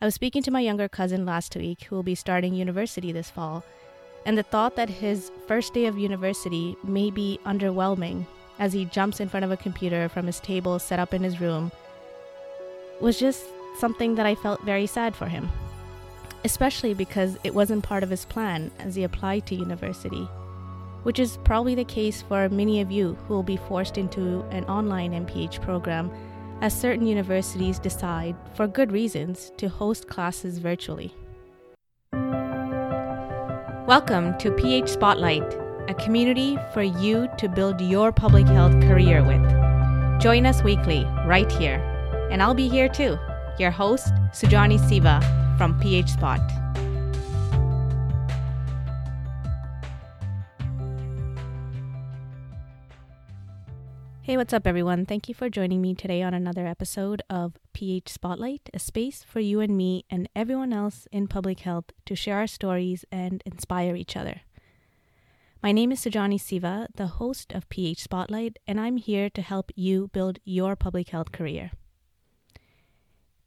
I was speaking to my younger cousin last week who will be starting university this fall, and the thought that his first day of university may be underwhelming as he jumps in front of a computer from his table set up in his room was just something that I felt very sad for him, especially because it wasn't part of his plan as he applied to university, which is probably the case for many of you who will be forced into an online MPH program as certain universities decide, for good reasons, to host classes virtually. Welcome to PH Spotlight, a community for you to build your public health career with. Join us weekly, right here. And I'll be here too, your host, Sujani Siva from PH Spot. Hey, what's up, everyone? Thank you for joining me today on another episode of PH Spotlight, a space for you and me and everyone else in public health to share our stories and inspire each other. My name is Sujani Siva, the host of PH Spotlight, and I'm here to help you build your public health career.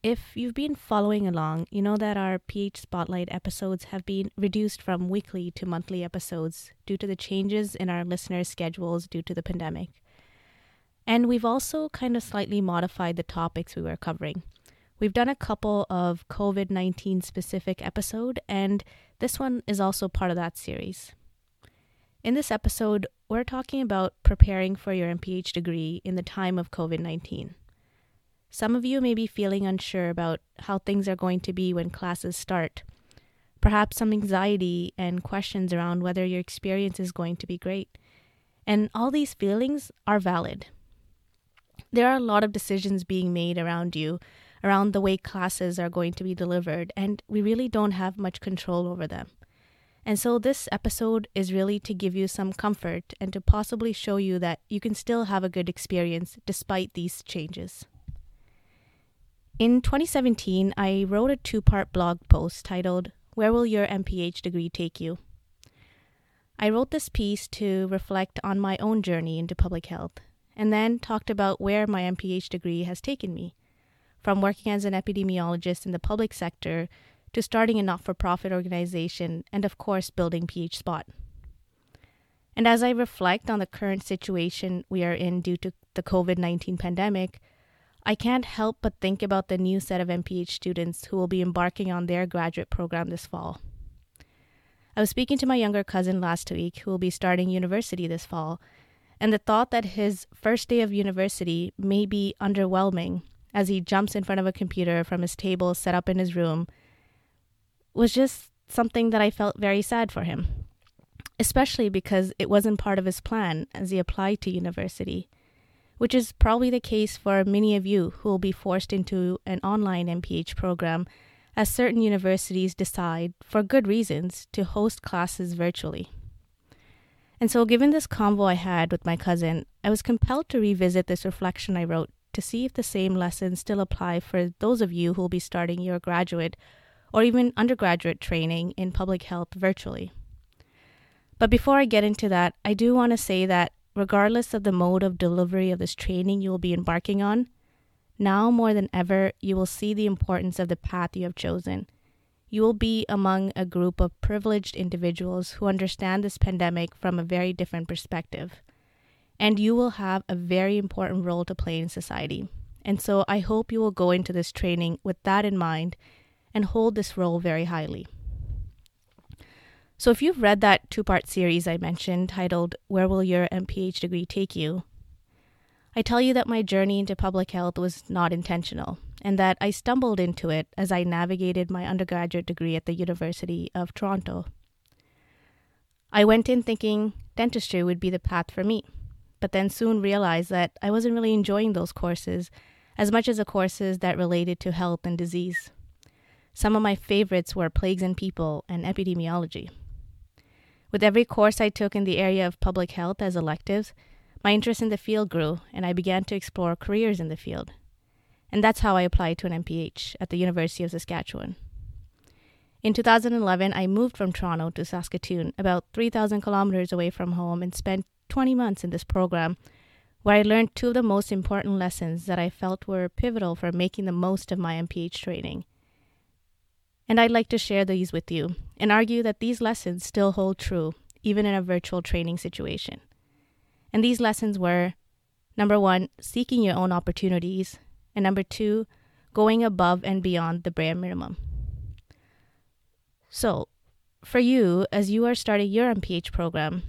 If you've been following along, you know that our PH Spotlight episodes have been reduced from weekly to monthly episodes due to the changes in our listeners' schedules due to the pandemic. And we've also kind of slightly modified the topics we were covering. We've done a couple of COVID 19 specific episode, and this one is also part of that series. In this episode, we're talking about preparing for your MPH degree in the time of COVID 19. Some of you may be feeling unsure about how things are going to be when classes start. Perhaps some anxiety and questions around whether your experience is going to be great. And all these feelings are valid there are a lot of decisions being made around you, around the way classes are going to be delivered, and we really don't have much control over them. And so, this episode is really to give you some comfort and to possibly show you that you can still have a good experience despite these changes. In 2017, I wrote a two part blog post titled, Where Will Your MPH Degree Take You? I wrote this piece to reflect on my own journey into public health and then talked about where my MPH degree has taken me from working as an epidemiologist in the public sector to starting a not for profit organization and, of course, building PH Spot. And as I reflect on the current situation we are in due to the COVID 19 pandemic, I can't help but think about the new set of MPH students who will be embarking on their graduate program this fall. I was speaking to my younger cousin last week who will be starting university this fall, and the thought that his first day of university may be underwhelming as he jumps in front of a computer from his table set up in his room was just something that I felt very sad for him, especially because it wasn't part of his plan as he applied to university, which is probably the case for many of you who will be forced into an online MPH program as certain universities decide, for good reasons, to host classes virtually. And so, given this convo I had with my cousin, I was compelled to revisit this reflection I wrote to see if the same lessons still apply for those of you who will be starting your graduate or even undergraduate training in public health virtually. But before I get into that, I do want to say that regardless of the mode of delivery of this training you will be embarking on, now more than ever, you will see the importance of the path you have chosen you will be among a group of privileged individuals who understand this pandemic from a very different perspective. And you will have a very important role to play in society. And so I hope you will go into this training with that in mind and hold this role very highly. So, if you've read that two part series I mentioned titled, Where Will Your MPH Degree Take You? I tell you that my journey into public health was not intentional and that I stumbled into it as I navigated my undergraduate degree at the University of Toronto. I went in thinking dentistry would be the path for me, but then soon realized that I wasn't really enjoying those courses as much as the courses that related to health and disease. Some of my favorites were plagues and people and epidemiology. With every course I took in the area of public health as electives, my interest in the field grew, and I began to explore careers in the field. And that's how I applied to an MPH at the University of Saskatchewan. In 2011, I moved from Toronto to Saskatoon, about 3,000 kilometers away from home, and spent 20 months in this program where I learned two of the most important lessons that I felt were pivotal for making the most of my MPH training. And I'd like to share these with you and argue that these lessons still hold true, even in a virtual training situation. And these lessons were number one, seeking your own opportunities, and number two, going above and beyond the bare minimum. So, for you, as you are starting your MPH program,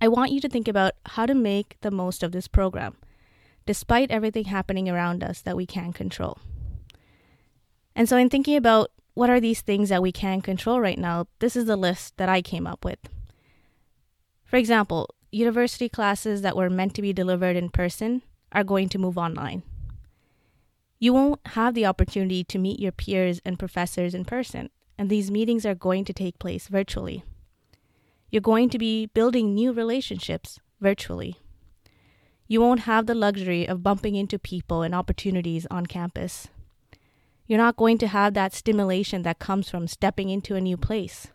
I want you to think about how to make the most of this program, despite everything happening around us that we can't control. And so, in thinking about what are these things that we can control right now, this is the list that I came up with. For example, university classes that were meant to be delivered in person are going to move online. You won't have the opportunity to meet your peers and professors in person, and these meetings are going to take place virtually. You're going to be building new relationships virtually. You won't have the luxury of bumping into people and opportunities on campus. You're not going to have that stimulation that comes from stepping into a new place.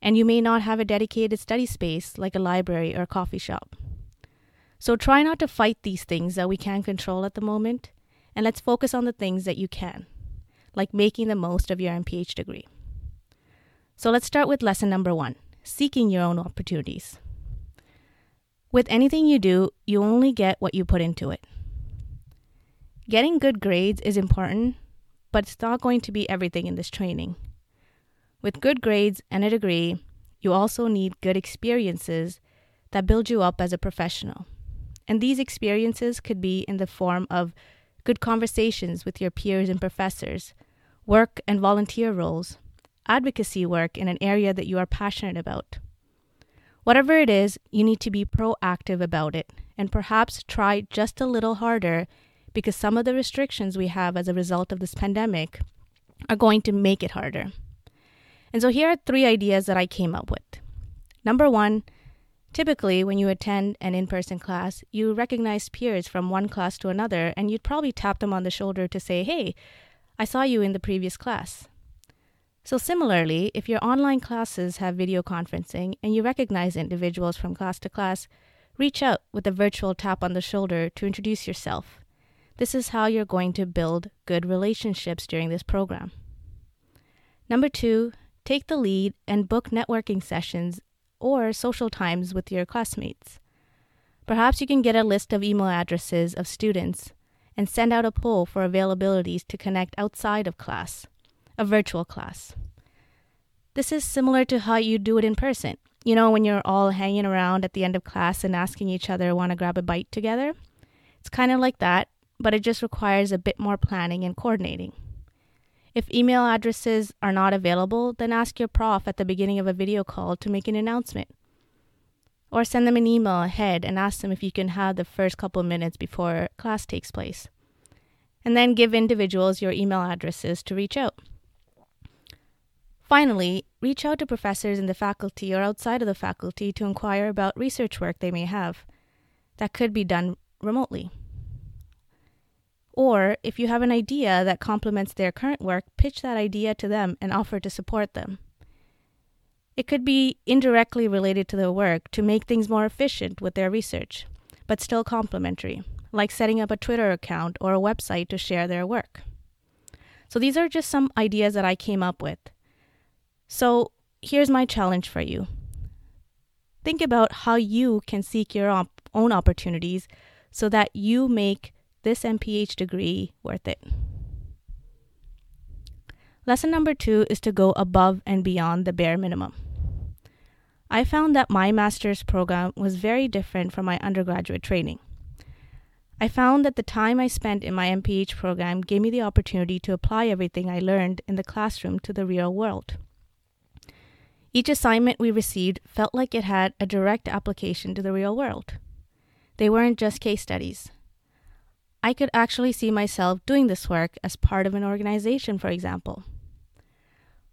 And you may not have a dedicated study space like a library or a coffee shop. So try not to fight these things that we can't control at the moment, and let's focus on the things that you can like making the most of your MPH degree. So let's start with lesson number one seeking your own opportunities. With anything you do, you only get what you put into it. Getting good grades is important, but it's not going to be everything in this training. With good grades and a degree, you also need good experiences that build you up as a professional. And these experiences could be in the form of good conversations with your peers and professors, work and volunteer roles, advocacy work in an area that you are passionate about. Whatever it is, you need to be proactive about it and perhaps try just a little harder because some of the restrictions we have as a result of this pandemic are going to make it harder. And so here are three ideas that I came up with. Number one, Typically, when you attend an in person class, you recognize peers from one class to another, and you'd probably tap them on the shoulder to say, Hey, I saw you in the previous class. So, similarly, if your online classes have video conferencing and you recognize individuals from class to class, reach out with a virtual tap on the shoulder to introduce yourself. This is how you're going to build good relationships during this program. Number two, take the lead and book networking sessions or social times with your classmates. Perhaps you can get a list of email addresses of students and send out a poll for availabilities to connect outside of class, a virtual class. This is similar to how you do it in person. You know, when you're all hanging around at the end of class and asking each other, want to grab a bite together? It's kind of like that, but it just requires a bit more planning and coordinating. If email addresses are not available, then ask your prof at the beginning of a video call to make an announcement. Or send them an email ahead and ask them if you can have the first couple minutes before class takes place. And then give individuals your email addresses to reach out. Finally, reach out to professors in the faculty or outside of the faculty to inquire about research work they may have that could be done remotely. Or if you have an idea that complements their current work, pitch that idea to them and offer to support them. It could be indirectly related to their work to make things more efficient with their research, but still complementary, like setting up a Twitter account or a website to share their work. So these are just some ideas that I came up with. So here's my challenge for you think about how you can seek your op- own opportunities so that you make this MPH degree worth it. Lesson number two is to go above and beyond the bare minimum. I found that my master's program was very different from my undergraduate training. I found that the time I spent in my MPH program gave me the opportunity to apply everything I learned in the classroom to the real world. Each assignment we received felt like it had a direct application to the real world. They weren't just case studies, I could actually see myself doing this work as part of an organization, for example.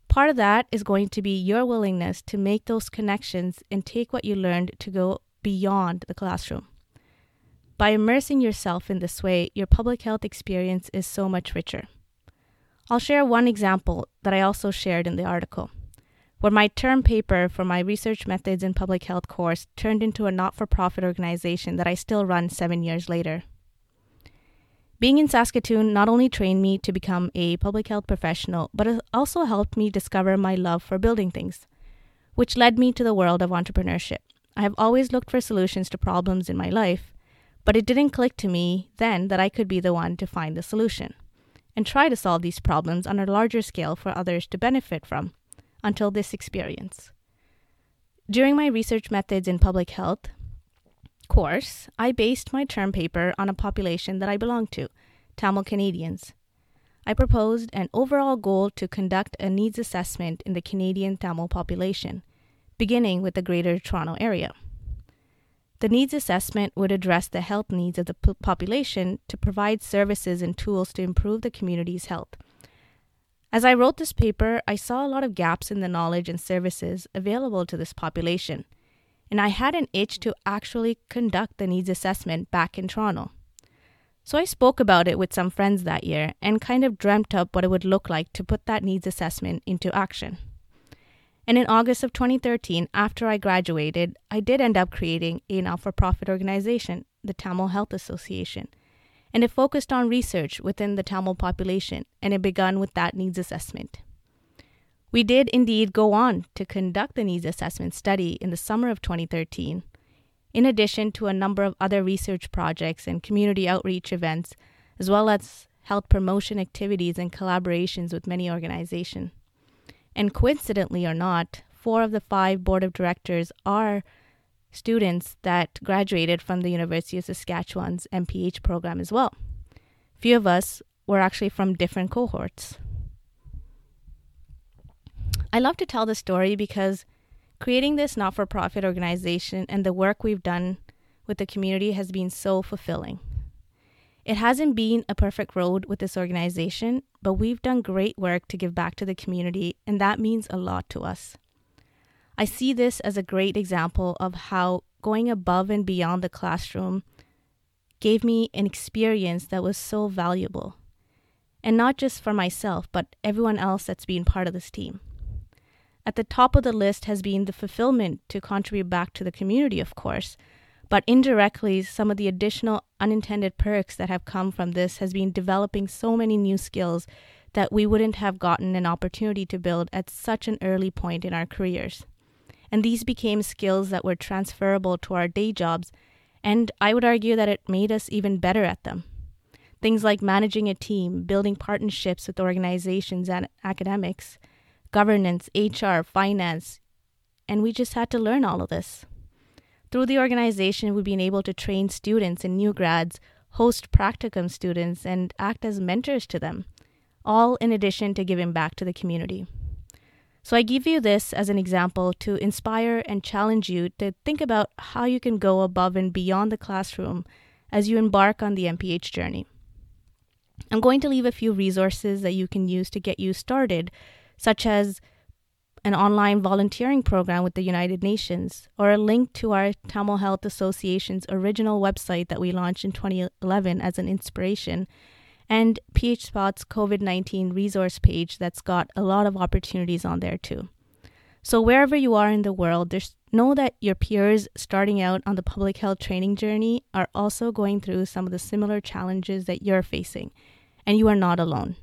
Part of that is going to be your willingness to make those connections and take what you learned to go beyond the classroom. By immersing yourself in this way, your public health experience is so much richer. I'll share one example that I also shared in the article, where my term paper for my research methods in public health course turned into a not for profit organization that I still run seven years later. Being in Saskatoon not only trained me to become a public health professional, but it also helped me discover my love for building things, which led me to the world of entrepreneurship. I have always looked for solutions to problems in my life, but it didn't click to me then that I could be the one to find the solution and try to solve these problems on a larger scale for others to benefit from until this experience. During my research methods in public health course, I based my term paper on a population that I belong to, Tamil Canadians. I proposed an overall goal to conduct a needs assessment in the Canadian Tamil population, beginning with the Greater Toronto Area. The needs assessment would address the health needs of the p- population to provide services and tools to improve the community's health. As I wrote this paper, I saw a lot of gaps in the knowledge and services available to this population, and I had an itch to actually conduct the needs assessment back in Toronto. So I spoke about it with some friends that year and kind of dreamt up what it would look like to put that needs assessment into action. And in August of 2013, after I graduated, I did end up creating a not for profit organization, the Tamil Health Association. And it focused on research within the Tamil population, and it began with that needs assessment. We did indeed go on to conduct the needs assessment study in the summer of 2013, in addition to a number of other research projects and community outreach events, as well as health promotion activities and collaborations with many organizations. And coincidentally or not, four of the five board of directors are students that graduated from the University of Saskatchewan's MPH program as well. Few of us were actually from different cohorts. I love to tell the story because creating this not for profit organization and the work we've done with the community has been so fulfilling. It hasn't been a perfect road with this organization, but we've done great work to give back to the community, and that means a lot to us. I see this as a great example of how going above and beyond the classroom gave me an experience that was so valuable. And not just for myself, but everyone else that's been part of this team. At the top of the list has been the fulfillment to contribute back to the community, of course, but indirectly, some of the additional unintended perks that have come from this has been developing so many new skills that we wouldn't have gotten an opportunity to build at such an early point in our careers. And these became skills that were transferable to our day jobs, and I would argue that it made us even better at them. Things like managing a team, building partnerships with organizations and academics, governance, HR, finance, and we just had to learn all of this. Through the organization, we've been able to train students and new grads, host practicum students, and act as mentors to them, all in addition to giving back to the community. So I give you this as an example to inspire and challenge you to think about how you can go above and beyond the classroom as you embark on the MPH journey. I'm going to leave a few resources that you can use to get you started, such as an online volunteering program with the United Nations, or a link to our Tamil Health Association's original website that we launched in 2011 as an inspiration, and PHSpot's COVID 19 resource page that's got a lot of opportunities on there too. So, wherever you are in the world, there's, know that your peers starting out on the public health training journey are also going through some of the similar challenges that you're facing, and you are not alone.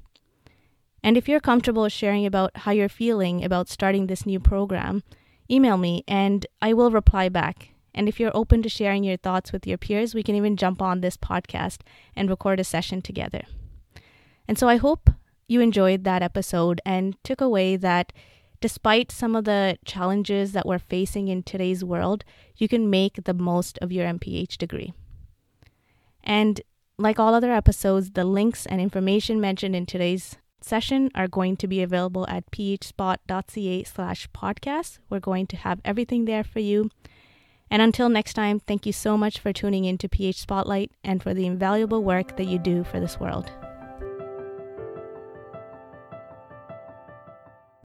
And if you're comfortable sharing about how you're feeling about starting this new program, email me and I will reply back. And if you're open to sharing your thoughts with your peers, we can even jump on this podcast and record a session together. And so I hope you enjoyed that episode and took away that despite some of the challenges that we're facing in today's world, you can make the most of your MPH degree. And like all other episodes, the links and information mentioned in today's session are going to be available at phspot.ca slash podcast. We're going to have everything there for you. And until next time, thank you so much for tuning in to PH Spotlight and for the invaluable work that you do for this world.